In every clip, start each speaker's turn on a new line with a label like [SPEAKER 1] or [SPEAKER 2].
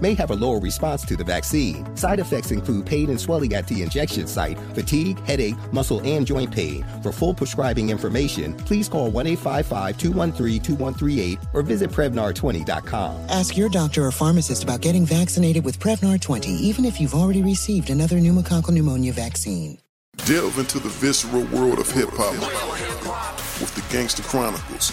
[SPEAKER 1] may have a lower response to the vaccine. Side effects include pain and swelling at the injection site, fatigue, headache, muscle, and joint pain. For full prescribing information, please call 1 855 213 2138 or visit Prevnar20.com.
[SPEAKER 2] Ask your doctor or pharmacist about getting vaccinated with Prevnar 20, even if you've already received another pneumococcal pneumonia vaccine.
[SPEAKER 3] Delve into the visceral world of hip hop with the Gangster Chronicles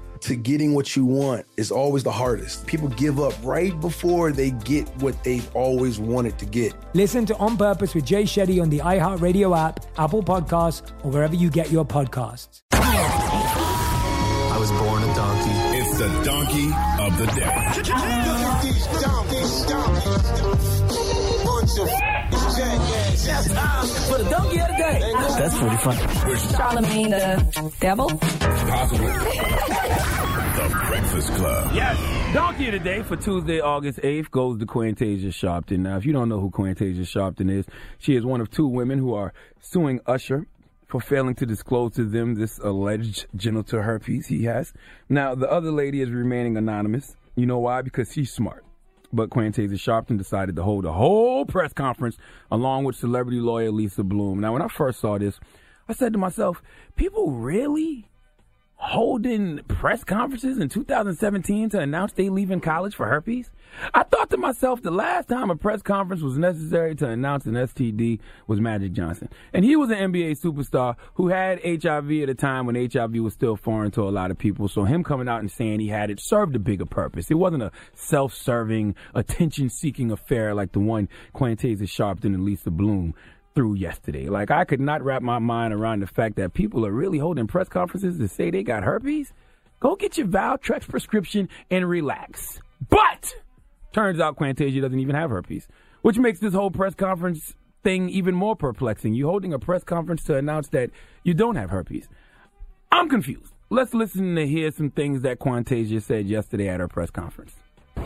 [SPEAKER 4] to getting what you want is always the hardest. People give up right before they get what they've always wanted to get.
[SPEAKER 5] Listen to On Purpose with Jay Shetty on the iHeartRadio app, Apple Podcasts, or wherever you get your podcasts.
[SPEAKER 6] I was born a donkey.
[SPEAKER 7] It's the donkey of the day.
[SPEAKER 8] For the donkey of the day.
[SPEAKER 6] That's pretty funny.
[SPEAKER 8] Charlemagne the devil.
[SPEAKER 7] Possibly. the Breakfast Club.
[SPEAKER 9] Yes. Donkey of the day for Tuesday, August 8th goes to Quantasia Sharpton. Now, if you don't know who Quantasia Sharpton is, she is one of two women who are suing Usher for failing to disclose to them this alleged genital herpes he has. Now, the other lady is remaining anonymous. You know why? Because she's smart. But Quantasia Sharpton decided to hold a whole press conference along with celebrity lawyer Lisa Bloom. Now, when I first saw this, I said to myself, people really holding press conferences in 2017 to announce they leaving college for herpes? I thought to myself the last time a press conference was necessary to announce an STD was Magic Johnson. And he was an NBA superstar who had HIV at a time when HIV was still foreign to a lot of people. So him coming out and saying he had it served a bigger purpose. It wasn't a self-serving, attention-seeking affair like the one Quantasia Sharpton and Lisa Bloom through yesterday. Like I could not wrap my mind around the fact that people are really holding press conferences to say they got herpes. Go get your Valtrex prescription and relax. But turns out Quantasia doesn't even have herpes, which makes this whole press conference thing even more perplexing. You holding a press conference to announce that you don't have herpes. I'm confused. Let's listen to hear some things that Quantasia said yesterday at her press conference.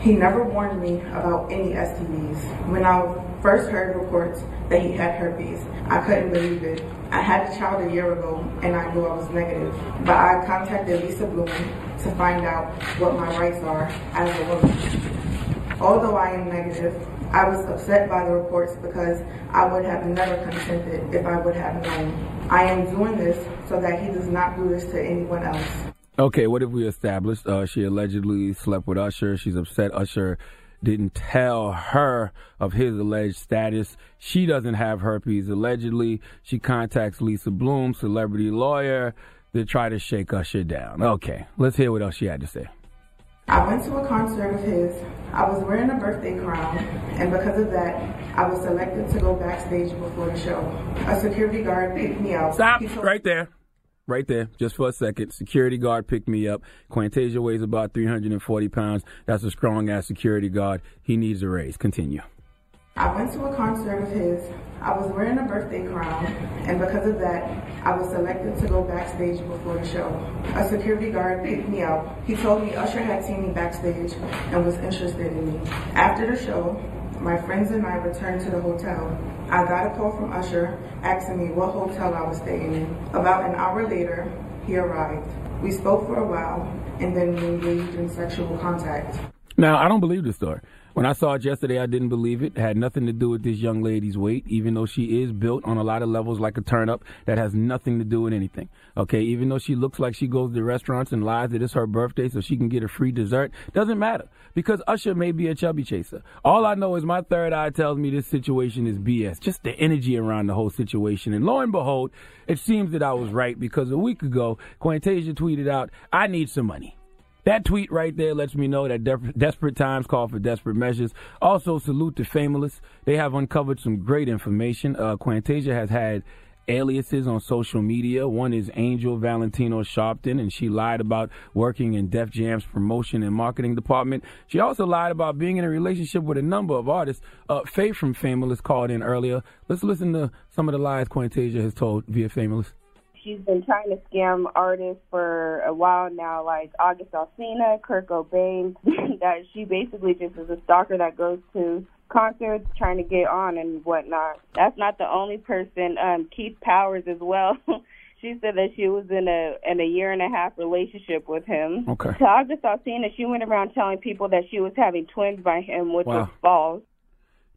[SPEAKER 10] He never warned me about any STDs. When I first heard reports that he had herpes, I couldn't believe it. I had a child a year ago and I knew I was negative. But I contacted Lisa Bloom to find out what my rights are as a woman. Although I am negative, I was upset by the reports because I would have never consented if I would have known. I am doing this so that he does not do this to anyone else.
[SPEAKER 9] Okay, what have we established? Uh, she allegedly slept with Usher. She's upset Usher didn't tell her of his alleged status. She doesn't have herpes. Allegedly, she contacts Lisa Bloom, celebrity lawyer, to try to shake Usher down. Okay, let's hear what else she had to say.
[SPEAKER 10] I went to a concert of his. I was wearing a birthday crown, and because of that, I was selected to go backstage before the show. A security guard picked me out.
[SPEAKER 9] Stop right there. Right there, just for a second. Security guard picked me up. Quantasia weighs about 340 pounds. That's a strong ass security guard. He needs a raise. Continue.
[SPEAKER 10] I went to a concert of his. I was wearing a birthday crown, and because of that, I was selected to go backstage before the show. A security guard picked me up. He told me Usher had seen me backstage and was interested in me. After the show, my friends and I returned to the hotel. I got a call from Usher asking me what hotel I was staying in. About an hour later, he arrived. We spoke for a while, and then we engaged in sexual contact.
[SPEAKER 9] Now, I don't believe the story. When I saw it yesterday, I didn't believe it. it. Had nothing to do with this young lady's weight, even though she is built on a lot of levels like a turnip. That has nothing to do with anything. Okay, even though she looks like she goes to restaurants and lies that it's her birthday so she can get a free dessert, doesn't matter because Usher may be a chubby chaser. All I know is my third eye tells me this situation is BS. Just the energy around the whole situation. And lo and behold, it seems that I was right because a week ago, Quantasia tweeted out, "I need some money." That tweet right there lets me know that de- desperate times call for desperate measures. Also, salute to Fameolous. They have uncovered some great information. Uh, Quantasia has had aliases on social media. One is Angel Valentino Sharpton, and she lied about working in Def Jam's promotion and marketing department. She also lied about being in a relationship with a number of artists. Uh, Faith from Fameolous called in earlier. Let's listen to some of the lies Quantasia has told via Fameolous
[SPEAKER 11] she's been trying to scam artists for a while now, like August Alsina, Kirk Cobain. that she basically just is a stalker that goes to concerts trying to get on and whatnot. That's not the only person. Um, Keith Powers as well. she said that she was in a in a year and a half relationship with him.
[SPEAKER 9] Okay.
[SPEAKER 11] To August Alsina, she went around telling people that she was having twins by him, which
[SPEAKER 9] wow.
[SPEAKER 11] was false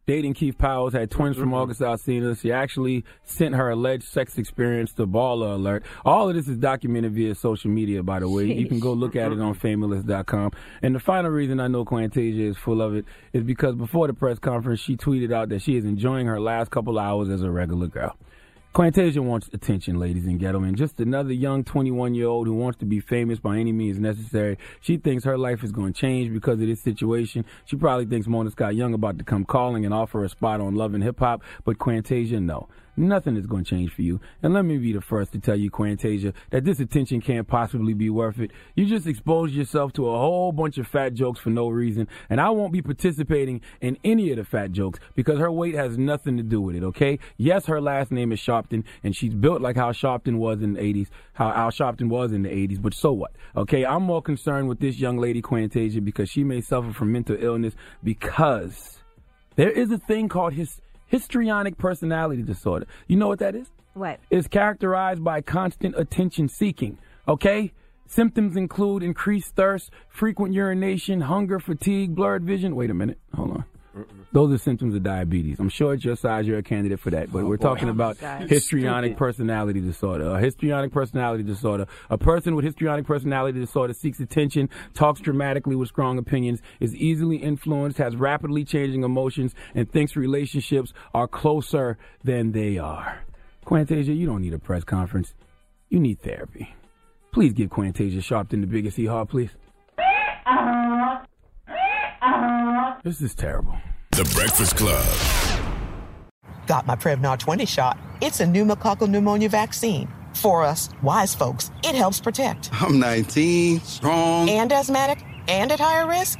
[SPEAKER 9] dating Keith Powers, had twins from mm-hmm. August Alsina. She actually sent her alleged sex experience to Baller Alert. All of this is documented via social media, by the way. You can go look at it on Fameolous.com. And the final reason I know Quantasia is full of it is because before the press conference, she tweeted out that she is enjoying her last couple hours as a regular girl. Quantasia wants attention, ladies and gentlemen. Just another young 21 year old who wants to be famous by any means necessary. She thinks her life is going to change because of this situation. She probably thinks Mona Scott Young about to come calling and offer a spot on Love and Hip Hop, but Quantasia, no. Nothing is going to change for you. And let me be the first to tell you, Quantasia, that this attention can't possibly be worth it. You just exposed yourself to a whole bunch of fat jokes for no reason. And I won't be participating in any of the fat jokes because her weight has nothing to do with it, okay? Yes, her last name is Sharpton, and she's built like how Sharpton was in the 80s, how Al Sharpton was in the 80s, but so what? Okay, I'm more concerned with this young lady, Quantasia, because she may suffer from mental illness because there is a thing called his histrionic personality disorder. You know what that is?
[SPEAKER 12] What?
[SPEAKER 9] It's characterized by constant attention seeking. Okay? Symptoms include increased thirst, frequent urination, hunger, fatigue, blurred vision. Wait a minute. Hold on. Those are symptoms of diabetes. I'm sure at your size you're a candidate for that, but oh, we're boy. talking about histrionic personality disorder. A histrionic personality disorder. A person with histrionic personality disorder seeks attention, talks dramatically with strong opinions, is easily influenced, has rapidly changing emotions, and thinks relationships are closer than they are. Quantasia, you don't need a press conference. You need therapy. Please give Quantasia Sharpton the biggest hee haw, please. Uh-huh. This is terrible.
[SPEAKER 7] The Breakfast Club.
[SPEAKER 13] Got my Prevnar 20 shot. It's a pneumococcal pneumonia vaccine. For us, wise folks, it helps protect.
[SPEAKER 14] I'm 19, strong,
[SPEAKER 13] and asthmatic, and at higher risk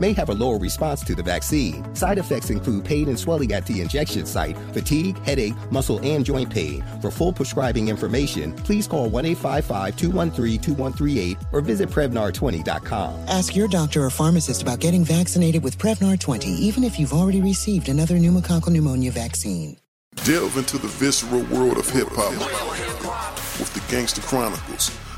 [SPEAKER 1] may have a lower response to the vaccine. Side effects include pain and swelling at the injection site, fatigue, headache, muscle, and joint pain. For full prescribing information, please call 1 855 213 2138 or visit Prevnar20.com.
[SPEAKER 2] Ask your doctor or pharmacist about getting vaccinated with Prevnar 20, even if you've already received another pneumococcal pneumonia vaccine.
[SPEAKER 3] Delve into the visceral world of hip hop with the Gangster Chronicles